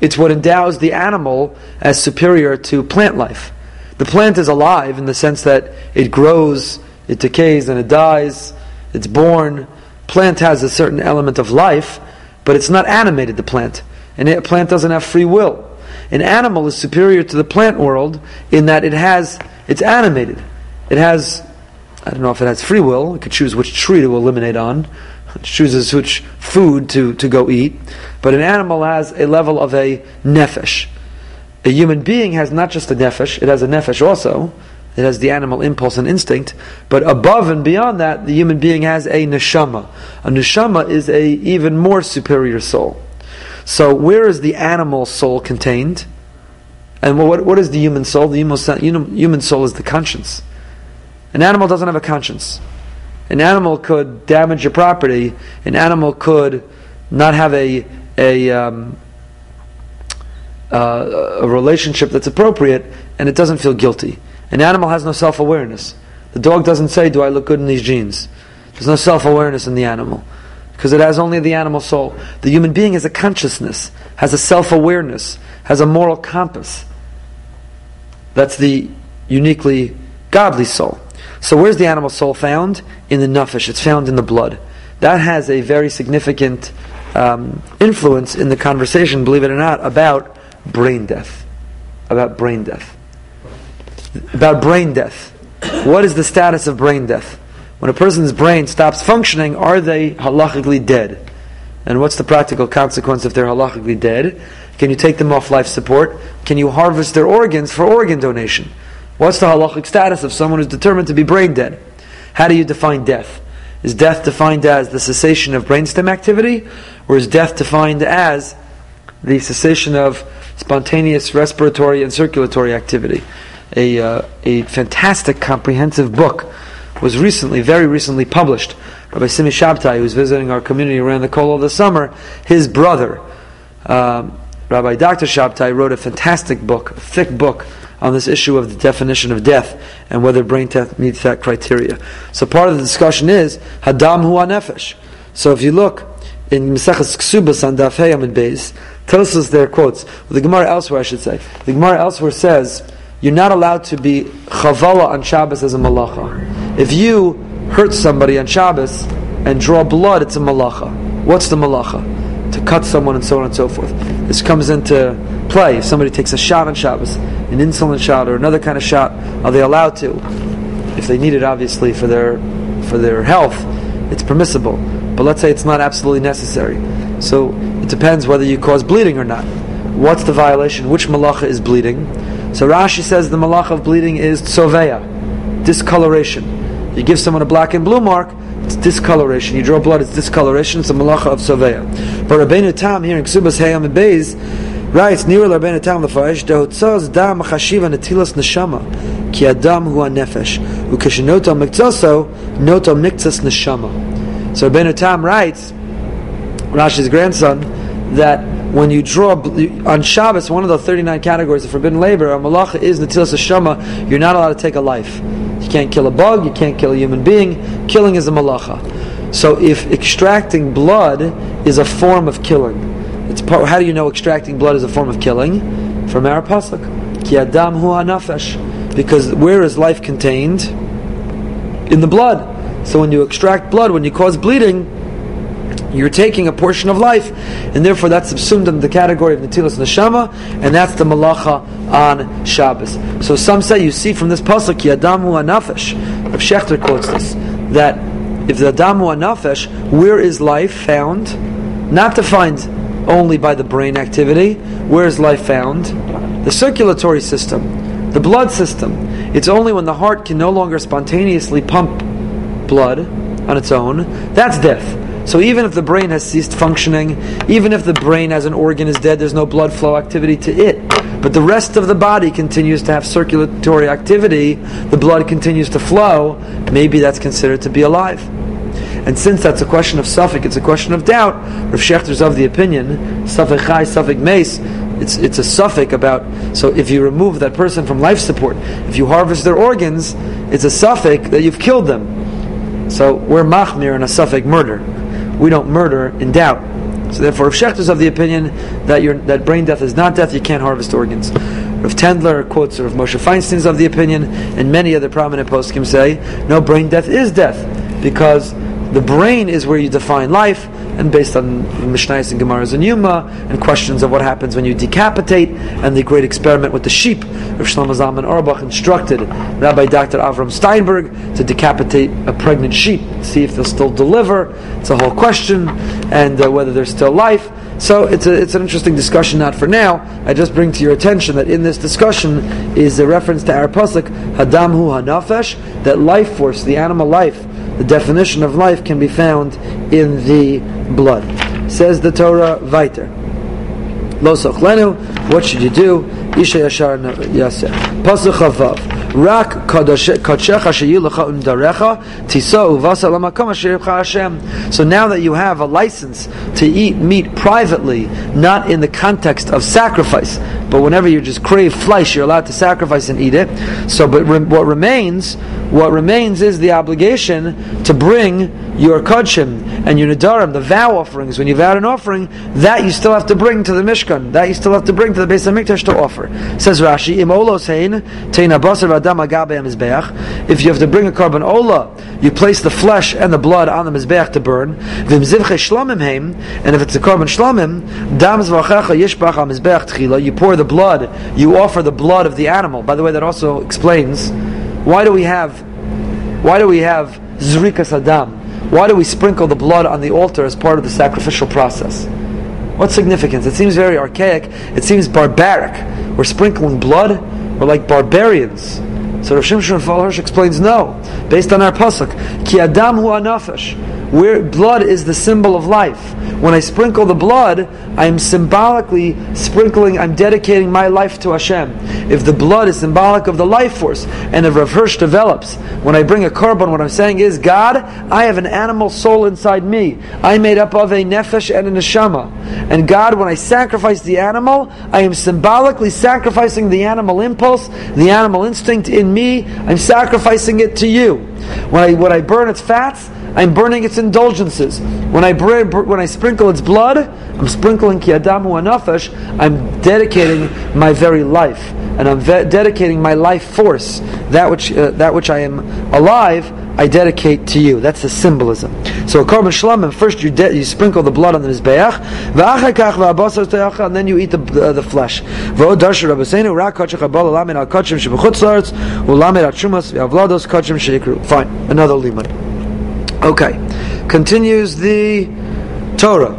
S1: It's what endows the animal as superior to plant life. The plant is alive in the sense that it grows, it decays, and it dies. It's born. Plant has a certain element of life, but it's not animated. The plant, and a plant doesn't have free will. An animal is superior to the plant world in that it has, it's animated. It has, I don't know if it has free will, it could choose which tree to eliminate on, it chooses which food to, to go eat, but an animal has a level of a nefesh. A human being has not just a nefesh, it has a nefesh also, it has the animal impulse and instinct, but above and beyond that, the human being has a neshama. A neshama is a even more superior soul. So where is the animal soul contained? And what, what is the human soul? The human, soul is the conscience. An animal doesn't have a conscience. An animal could damage your property. An animal could not have a a um, uh, a relationship that's appropriate, and it doesn't feel guilty. An animal has no self awareness. The dog doesn't say, "Do I look good in these jeans?" There's no self awareness in the animal because it has only the animal soul. The human being has a consciousness, has a self awareness, has a moral compass. That's the uniquely godly soul. So, where's the animal soul found? In the nefesh. It's found in the blood. That has a very significant um, influence in the conversation, believe it or not, about brain death. About brain death. About brain death. What is the status of brain death? When a person's brain stops functioning, are they halachically dead? And what's the practical consequence if they're halachically dead? Can you take them off life support? Can you harvest their organs for organ donation? What's the halachic status of someone who's determined to be brain dead? How do you define death? Is death defined as the cessation of brainstem activity, or is death defined as the cessation of spontaneous respiratory and circulatory activity? A, uh, a fantastic comprehensive book was recently, very recently published. Rabbi Simi Shabtai, who was visiting our community around the Kol of the summer, his brother, um, Rabbi Dr. Shabtai, wrote a fantastic book, a thick book, on this issue of the definition of death and whether brain death meets that criteria. So part of the discussion is Hadam hu nefesh. So if you look in Maseches Ksubas on Daf Hey Amid Beis, tells us their quotes. The Gemara elsewhere, I should say. The Gemara elsewhere says you're not allowed to be chavala on Shabbos as a malacha. If you hurt somebody on Shabbos and draw blood, it's a malacha. What's the malacha? To cut someone and so on and so forth. This comes into play. If somebody takes a shot on Shabbos, an insulin shot or another kind of shot, are they allowed to? If they need it, obviously, for their for their health, it's permissible. But let's say it's not absolutely necessary. So it depends whether you cause bleeding or not. What's the violation? Which malacha is bleeding? So Rashi says the malacha of bleeding is tsoveya, discoloration. You give someone a black and blue mark, it's discoloration. You draw blood, it's discoloration. It's a malacha of soveya. But Rabbeinu Tam here in Ksubas Hayam and Beis writes near Rabbeinu Tam Lefarish Dehotzos dam chashiva netilas neshama ki adam hu nefesh ukeshenoto mikzoso noto mikzas neshama. So Rabbeinu Tam writes, Rashi's grandson, that when you draw on Shabbos, one of the 39 categories of forbidden labor, a malacha is netilas neshama. You're not allowed to take a life. Can't kill a bug. You can't kill a human being. Killing is a malacha. So if extracting blood is a form of killing, it's part, how do you know extracting blood is a form of killing? From our pasuk, ki adam hu nefesh, because where is life contained? In the blood. So when you extract blood, when you cause bleeding, you're taking a portion of life, and therefore that's subsumed in the category of Natilas Neshama, and that's the malacha on Shabbos. So some say, you see from this pasuk, Yadamu Anafesh, Rav Shechter quotes this, that if the Adamu Anafesh, where is life found? Not defined only by the brain activity. Where is life found? The circulatory system, the blood system. It's only when the heart can no longer spontaneously pump blood on its own, that's death. So even if the brain has ceased functioning, even if the brain as an organ is dead, there's no blood flow activity to it. But the rest of the body continues to have circulatory activity, the blood continues to flow, maybe that's considered to be alive. And since that's a question of safek, it's a question of doubt, Rav Shechter's of the opinion, safek chai, safek mace, it's, it's a safek about, so if you remove that person from life support, if you harvest their organs, it's a safek that you've killed them. So we're machmir in a safek murder. We don't murder in doubt. So therefore, if Shecht is of the opinion that, that brain death is not death, you can't harvest organs. Rav Tendler quotes Rav Moshe Feinstein's of the opinion, and many other prominent poskim say, no, brain death is death, because the brain is where you define life, and based on Mishnayos and Gemaras and Yuma, and questions of what happens when you decapitate, and the great experiment with the sheep. Rav Shlomo Zalman Auerbach instructed Rabbi Dr. Avram Steinberg to decapitate a pregnant sheep, see if they'll still deliver. It's a whole question, and uh, whether there's still life. So it's, a, it's an interesting discussion, not for now. I just bring to your attention that in this discussion is a reference to our pasuk, Hadamhu Hanafesh, that life force, the animal life, the definition of life can be found in the blood. Says the Torah, Viter. Lo sochlenu, what should you do? Isha yashar yaseh. Pasuk Chavav. Rak kadshecha sheyilacha undarecha tisa uvasa lamakom asher Hashem. So now that you have a license to eat meat privately, not in the context of sacrifice, but whenever you just crave flesh, you're allowed to sacrifice and eat it. So, but what remains, what remains is the obligation to bring your kodshim and your nadarim, the vow offerings. When you vow an offering, that you still have to bring to the mishkan. That you still have to bring to the Beis Hamikdash to offer. Says Rashi, Im olos hein teina basar adam agabe If you have to bring a korban ola, you place the flesh and the blood on the mizbeach to burn. Vim zivche shlomim heim, and if it's a korban shlomim, dam yishbach al mizbeach. You pour the blood, you offer the blood of the animal. By the way, that also explains why do we have why do we have zrikas adam? Why do we sprinkle the blood on the altar as part of the sacrificial process? What significance? It seems very archaic. It seems barbaric. We're sprinkling blood. We're like barbarians. So Rav Shimshon Falhirsch explains no, based on our pasuk, ki adam hu anafesh where blood is the symbol of life. When I sprinkle the blood, I am symbolically sprinkling, I'm dedicating my life to Hashem. If the blood is symbolic of the life force, and if Rav Hirsch develops, when I bring a korban, what I'm saying is, God, I have an animal soul inside me. I'm made up of a nefesh and a neshama. And God, when I sacrifice the animal, I am symbolically sacrificing the animal impulse, the animal instinct in me. I'm sacrificing it to you. When I, when I burn its fats, I'm burning its indulgences. When I when I sprinkle its blood, I'm sprinkling ki adamu anafesh. I'm dedicating my very life, and I'm ve- dedicating my life force. That which uh, that which I am alive, I dedicate to you. That's the symbolism. So a korban shlamim. First, you de- you sprinkle the blood on the mizbeach, and then you eat the uh, the flesh. Fine, another limud. Okay, continues the Torah.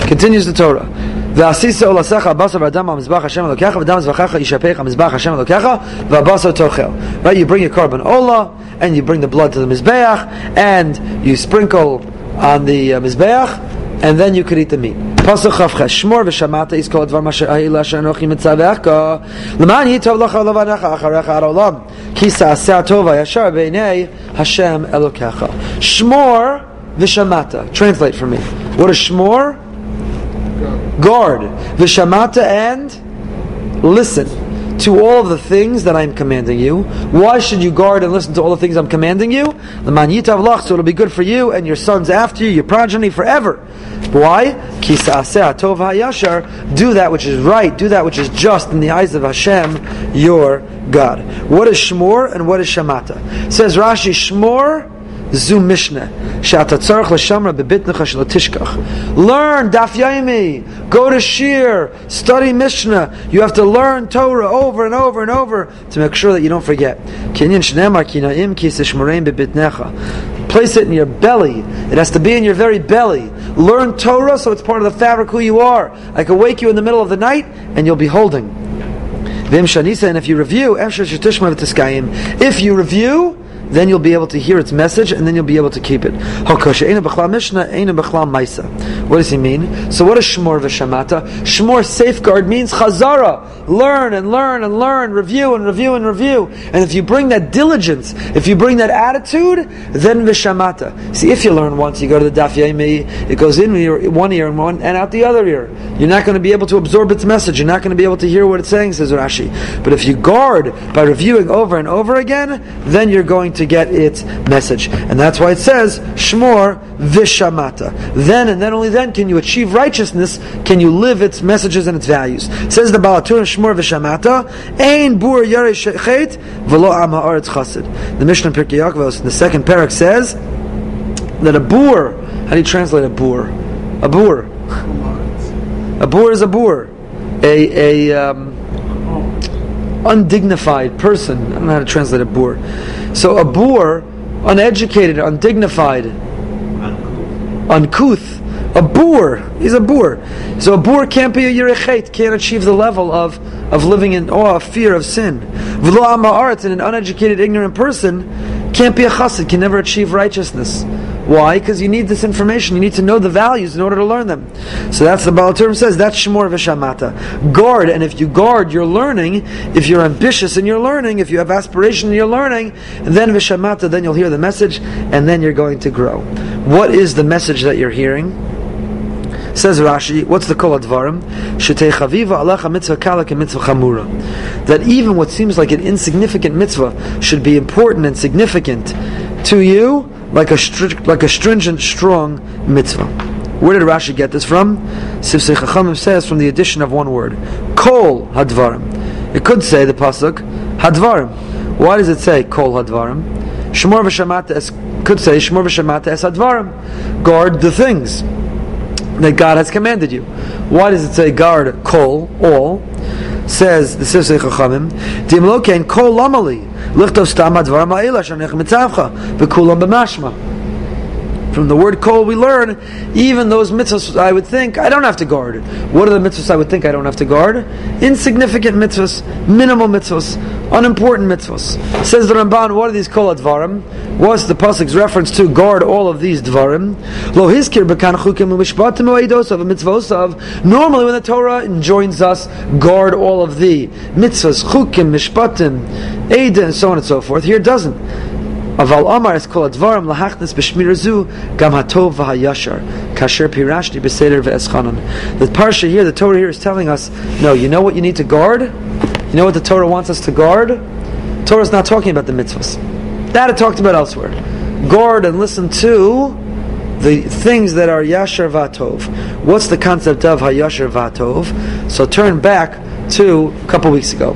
S1: Continues the Torah. ועשית עולסך הבשר והדם על מזבח השם אלוקיך ודם זבחיך ישפך על מזבח השם אלוקיך והבשר תאכל. Right, you bring your korban ola and you bring the blood to the mizbeach and you sprinkle on the uh, mizbeach and then you could eat the meat. Pasuk Chavcha, Shmor v'shamata is called Dvar Masher Ahila Shanochi Mitzavechka L'man Yitov Lacha Lavanecha Acharecha Ad Olam Ki Sa'aseh Tova Yashar Beinei Hashem Elokecha Shmor v'shamata Translate for me. What is Shmor? Guard. V'shamata and listen to all of the things that I'm commanding you. Why should you guard and listen to all the things I'm commanding you? The manitav lach, so it'll be good for you and your sons after you, your progeny forever. Why? Do that which is right, do that which is just in the eyes of Hashem, your God. What is Shmor and what is Shamata? Says Rashi, Shmor Zu Mishnah. Shata tzarech l'shamra bebitnecha shelo tishkach. Learn Daf Yomi. Go to shiur. Study Mishnah. You have to learn Torah over and over and over to make sure that you don't forget. Kinyan shnemar kinaim kisishmorein bebitnecha. Place it in your belly. It has to be in your very belly. Learn Torah so it's part of the fabric who you are. I can wake you in the middle of the night and you'll be holding. Vim shanisa, and if you review, if you review, then you'll be able to hear its message, and then you'll be able to keep it. What does he mean? So what is Shmor v'shamata? Shmor, safeguard, means chazara. Learn and learn and learn, review and review and review. And if you bring that diligence, if you bring that attitude, then v'shamata. See, if you learn once, you go to the daf it goes in one ear and one and out the other ear. You're not going to be able to absorb its message. You're not going to be able to hear what it's saying, says Rashi. But if you guard by reviewing over and over again, then you're going to to get its message. And that's why it says, Shmor vishamata. Then and then only then can you achieve righteousness, can you live its messages and its values. It says the Balatun Shmor vishamata, Ein bur yare shechet, velo am ha'aretz chasid. The Mishnah Pirkei in the second parak says, that a boor How do you translate a boor? A boor. A boor is a boor. A, a um, undignified person. I don't know how to translate a boor. So a boor, uneducated, undignified, uncouth. A boor. He's a boor. So a boor can't be a yirechet, can't achieve the level of, of living in awe, fear of sin. V'lo and an uneducated, ignorant person can't be a chassid, can never achieve righteousness. Why? Because you need this information. You need to know the values in order to learn them. So that's the Baal Term says. That's Shemor V'Shamata. Guard, and if you guard your learning, if you're ambitious in your learning, if you have aspiration in your learning, then V'Shamata, then you'll hear the message, and then you're going to grow. What is the message that you're hearing? Says Rashi, what's the kol advarim? Shetei chaviva alacha mitzvah kalak and mitzvah chamura. That even what seems like an insignificant mitzvah should be important and significant to you, like a stri- like a stringent, strong mitzvah. Where did Rashi get this from? Sifsei Chachamim says from the addition of one word, kol hadvarim. It could say the pasuk hadvarim. Why does it say kol hadvarim? Shemor v'shamata could say shemor v'shamata es hadvarim. Guard the things that God has commanded you. Why does it say guard kol all? Says the Sifsei Chachamim, Dimlokein kol lamali lichtov stam advar ma'ila shanech mitzavcha v'kulam b'mashma. From the word kol we learn, even those mitzvahs I would think I don't have to guard. What are the mitzvahs I would think I don't have to guard? Insignificant mitzvahs, minimal mitzvahs, unimportant mitzvahs. Says the Ramban, what are these kol advarim? What's the pasuk's reference to guard all of these dvarim? Lo hiskir bekan chukim u'eidosav mitzvosav. Normally when the Torah enjoins us, guard all of the mitzvahs, chukim, mishpatim, eida, and so on and so forth. Here it doesn't. Aval Amar is called Dvarim lahachnes b'shmir zu gam hatov v'hayashar kasher pirashti b'seder v'eschanan. The parsha here, the Torah here is telling us, no, you know what you need to guard? You know what the Torah wants us to guard? Torah is not talking about the mitzvahs. That it talked about elsewhere. Guard and listen to the things that are yashar vatov. What's the concept of hayashar vatov? So turn back to a couple weeks ago.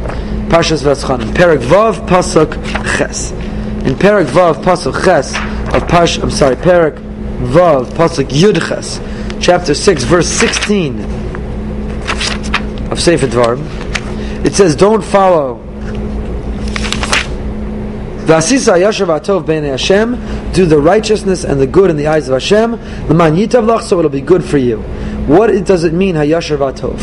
S1: Parshas Veschanan. Perak Vav Pasuk Ches in Perak Vav Pasuk Ches of Pash, I'm sorry, Perak Vav Pasuk Yud Ches, chapter 6, verse 16 of Sefer Dvarim, it says, don't follow Vasisa Yashav Atov Ben Hashem, do the righteousness and the good in the eyes of Hashem, L'man Yitav Lach, so it'll be good for you. What does it mean, Hayashav Atov?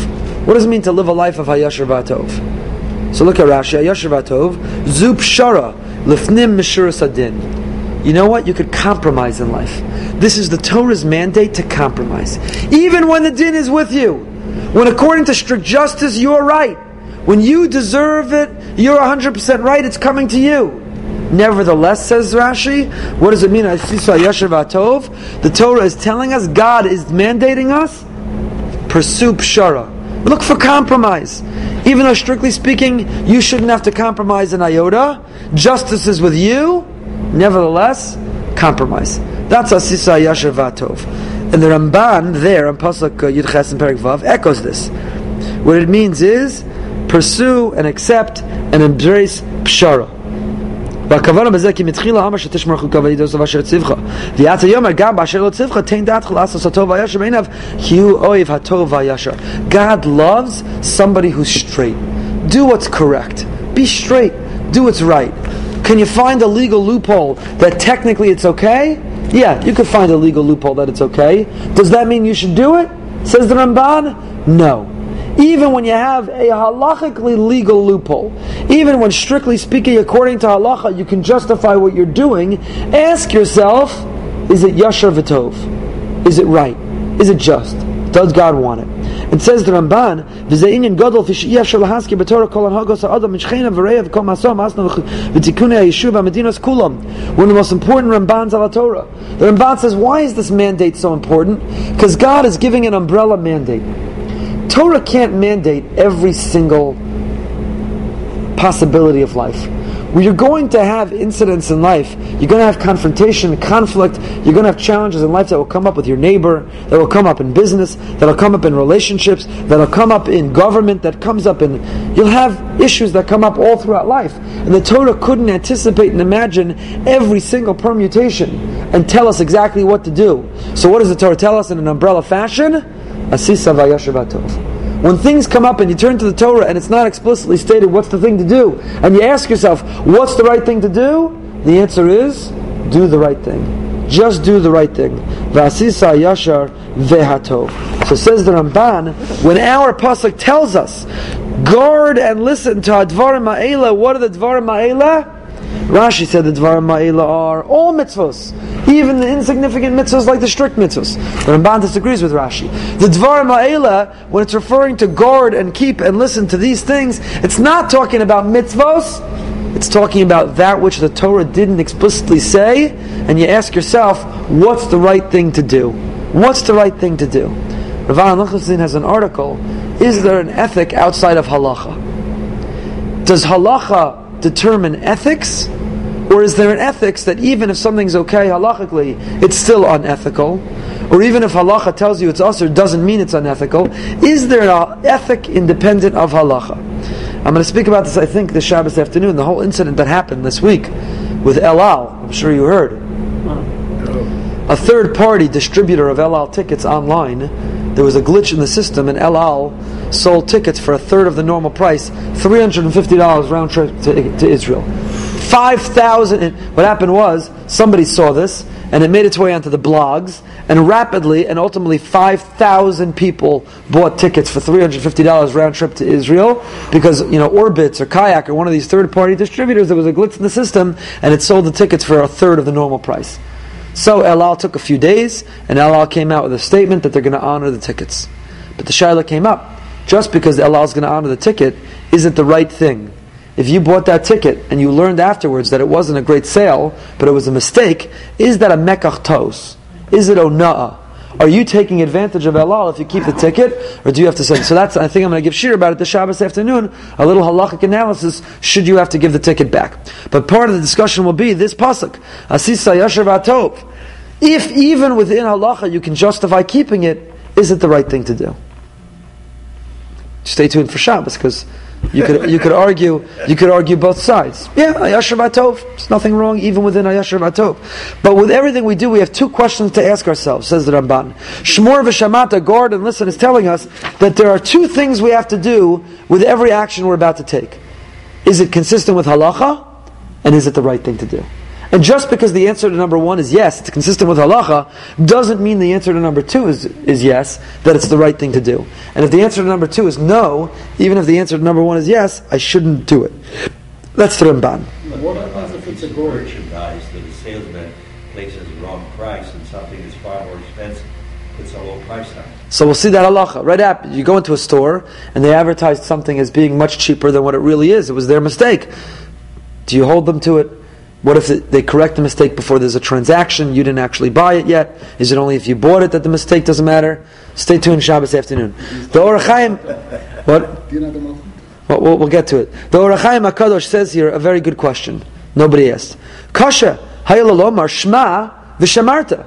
S1: What does it mean to live a life of Hayashav Atov? So look at Rashi, Hayashav Atov, Zup Shara, Lifnim Mishuras Adin. You know what? You could compromise in life. This is the Torah's mandate to compromise. Even when the din is with you. When according to strict justice, you're right. When you deserve it, you're 100% right, it's coming to you. Nevertheless, says Rashi, what does it mean? The Torah is telling us, God is mandating us, pursue pshara. Look for compromise. Even though, strictly speaking, you shouldn't have to compromise an iota, justice is with you, nevertheless, compromise. That's Asisa Yasher Vatov. And the Ramban there on Pasuk uh, Yud Ches and Perik Vav echoes this. What it means is pursue and accept and embrace pshara. והכוונה בזה כי מתחילה המה שתשמר חוקה וידוס ואשר ציבך ויעצה יאמר גם באשר לא ציבך תן דעתך לעשות הטוב והישר בעיניו כי הוא אוהב הטוב והישר God loves somebody who's straight do what's correct be straight do what's right can you find a legal loophole that technically it's okay yeah you could find a legal loophole that it's okay does that mean you should do it says the Ramban no even when you have a halachically legal loophole, even when strictly speaking, according to halacha, you can justify what you're doing, ask yourself, is it yashar v'tov? Is it right? Is it just? Does God want it? It says the Ramban, "V'zeinin kol anhagos ha'adam mishchena v'reyav kol masom asna v'tikunei ha'yeshuv ha'medinas kulam." One of the most important Rambans of the Torah. The Ramban says, why is this mandate so important? Because God is giving an umbrella mandate. Torah can't mandate every single possibility of life. where you're going to have incidents in life. You're going to have confrontation, conflict. You're going to have challenges in life that will come up with your neighbor, that will come up in business, that will come up in relationships, that will come up in government, that comes up in. You'll have issues that come up all throughout life. And the Torah couldn't anticipate and imagine every single permutation and tell us exactly what to do. So, what does the Torah tell us in an umbrella fashion? Asisa. When things come up and you turn to the Torah and it's not explicitly stated what's the thing to do, and you ask yourself, what's the right thing to do? The answer is, do the right thing. Just do the right thing. Vasisa. So says the Ramban, when our pasuk tells us, guard and listen to Advarim Ma'ela, what are the advarim Ma'ela? Rashi said the Dvarim Ma'ela are all mitzvahs, even the insignificant mitzvahs like the strict mitzvahs. The Ramban disagrees with Rashi. The Dvarim Ma'ela, when it's referring to guard and keep and listen to these things, it's not talking about mitzvahs, it's talking about that which the Torah didn't explicitly say, and you ask yourself, what's the right thing to do? What's the right thing to do? Rav Alan has an article, is there an ethic outside of halacha? Does halacha determine ethics? Or is there an ethics that even if something's okay halachically, it's still unethical? Or even if halacha tells you it's usr, doesn't mean it's unethical. Is there an ethic independent of halacha? I'm going to speak about this, I think, this Shabbos afternoon, the whole incident that happened this week with El Al. I'm sure you heard. A third party distributor of El Al tickets online, there was a glitch in the system, and El Al sold tickets for a third of the normal price, $350 round trip to, to Israel. 5,000. What happened was, somebody saw this, and it made its way onto the blogs, and rapidly and ultimately 5,000 people bought tickets for $350 round trip to Israel because, you know, Orbitz or Kayak or one of these third party distributors, there was a glitch in the system, and it sold the tickets for a third of the normal price. So El Al took a few days, and El Al came out with a statement that they're going to honor the tickets. But the Shaila came up just because El Al is going to honor the ticket isn't the right thing. If you bought that ticket and you learned afterwards that it wasn't a great sale, but it was a mistake, is that a mekach tos? Is it ona'ah? Are you taking advantage of El Al if you keep the ticket, or do you have to send? So that's I think I'm going to give shiur about it this Shabbos afternoon. A little halachic analysis: should you have to give the ticket back? But part of the discussion will be this pasuk: Asisa yasher v'atov. If even within halacha you can justify keeping it, is it the right thing to do? Stay tuned for Shabbos because you could you could argue you could argue both sides. Yeah, Ayashar Vatov. There's nothing wrong even within Ayashar Vatov. But with everything we do, we have two questions to ask ourselves. Says the Ramban. Shmor v'shamata, guard and listen, is telling us that there are two things we have to do with every action we're about to take. Is it consistent with halacha, and is it the right thing to do? And just because the answer to number one is yes, it's consistent with halacha, doesn't mean the answer to number two is, is yes, that it's the right thing to do. And if the answer to number two is no, even if the answer to number one is yes, I shouldn't do it. That's the Ramban.
S2: What happens if it's a gold?
S4: merchandise that a salesman places the wrong price and something that's far more expensive puts a low price on it.
S1: So we'll see that halacha. Right up, you go into a store and they advertised something as being much cheaper than what it really is. It was their mistake. Do you hold them to it? What if they correct the mistake before there's a transaction? You didn't actually buy it yet. Is it only if you bought it that the mistake doesn't matter? Stay tuned Shabbos afternoon. The Ohr HaChaim, what?
S2: Do you know the?
S1: Well, we'll, we'll get to it. The Ohr HaChaim Hakadosh says here a very good question. Nobody asked. Kasha hayalalomar shma v'shamarta.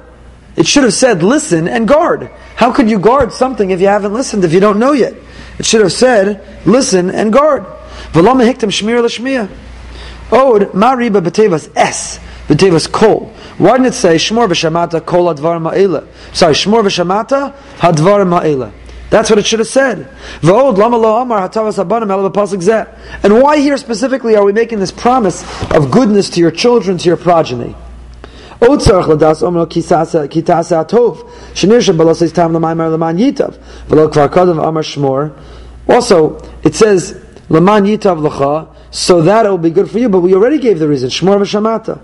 S1: It should have said listen and guard. How could you guard something if you haven't listened? If you don't know yet, it should have said listen and guard. Hiktam shmir l'shmiyah. Od mariba b'tevas es b'tevas kol. Why didn't it say shmor v'shamata kol advar ma'ila? Sorry, shmor v'shamata hadvar ma'ila. That's what it should have said. V'od Lamalo amar hatavas abanim el b'pasuk And why here specifically are we making this promise of goodness to your children, to your progeny? Od tzarach ladas omro kitasa tov shenir shabalo says tam l'man yitav v'lo amar shmor. Also, it says l'man yitav l'cha so that will be good for you, but we already gave the reason. Shmor v'shamata.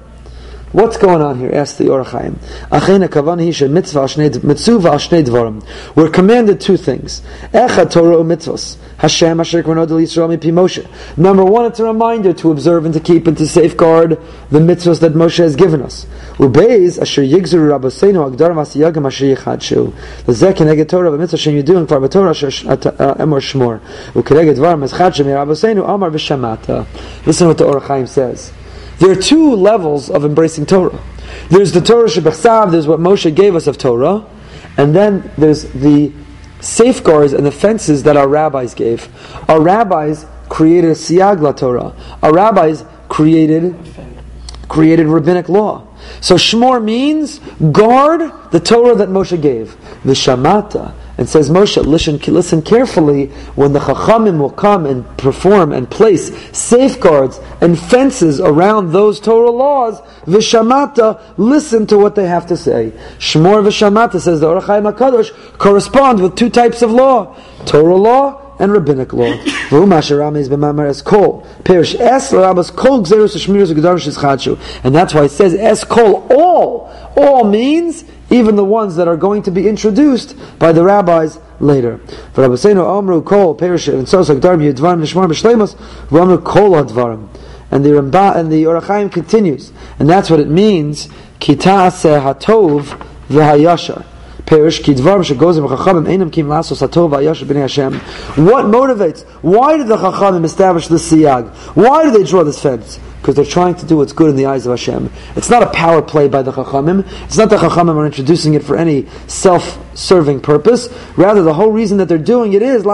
S1: What's going on here? Asked the Ohr HaChaim. Achena kavana hisha mitzvah mitzvah ashnei dvarim. We're commanded two things. Echa Torah u mitzvos. Hashem asher kvanod Yisrael mipi Moshe. Number one, it's a reminder to observe and to keep and to safeguard the mitzvos that Moshe has given us. Ubeis asher yigzuru rabbeinu agdar masiyagam asher yichadshu. Lezeh keneged Torah v'mitzvah shem yiduim kvar b'Torah asher uh, emor shmor. Ukeneged dvarim es chadshem rabbeinu amar v'shamata. Listen what the Ohr HaChaim says. There are two levels of embracing Torah. There's the Torah Shabbat there's what Moshe gave us of Torah, and then there's the safeguards and the fences that our rabbis gave. Our rabbis created a siyag Torah. Our rabbis created created rabbinic law. So shmor means guard the Torah that Moshe gave. The shamata and says Moshe, listen, listen carefully when the Chachamim will come and perform and place safeguards and fences around those Torah laws. Vishamata, listen to what they have to say. Shmor Vishamata says the Ohr HaChaim Hakadosh correspond with two types of law: Torah law and rabbinic law. And that's why it says es kol all. All means even the ones that are going to be introduced by the rabbis later. And the Rambam and the Ohr HaChaim continues, and that's what it means. What motivates? Why did the chachamim establish this siyag? Why did they draw this fence? Because they're trying to do what's good in the eyes of Hashem. It's not a power play by the chachamim. It's not the chachamim are introducing it for any self-serving purpose. Rather, the whole reason that they're doing it is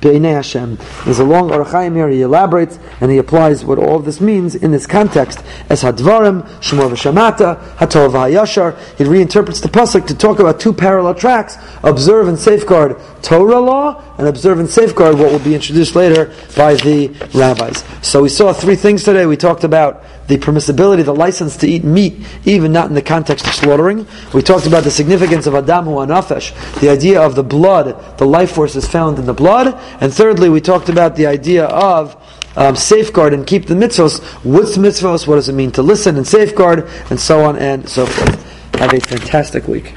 S1: b'nei Hashem. There's a long Ohr HaChaim here. He elaborates and he applies what all this means in this context. As hadvarim shmor v'shamata hatov v'ayashar. He reinterprets the pasuk to talk about two parallel tracks: observe and safeguard Torah law, and observe and safeguard what will be introduced later by the rabbis. So we saw three things today. We talked about the permissibility, the license to eat meat, even not in the context of slaughtering. We talked about the significance of Adamu Anafesh, the idea of the blood, the life force is found in the blood. And thirdly, we talked about the idea of um, safeguard and keep the mitzvos. What's mitzvos? What does it mean to listen and safeguard? And so on and so forth. Have a fantastic week.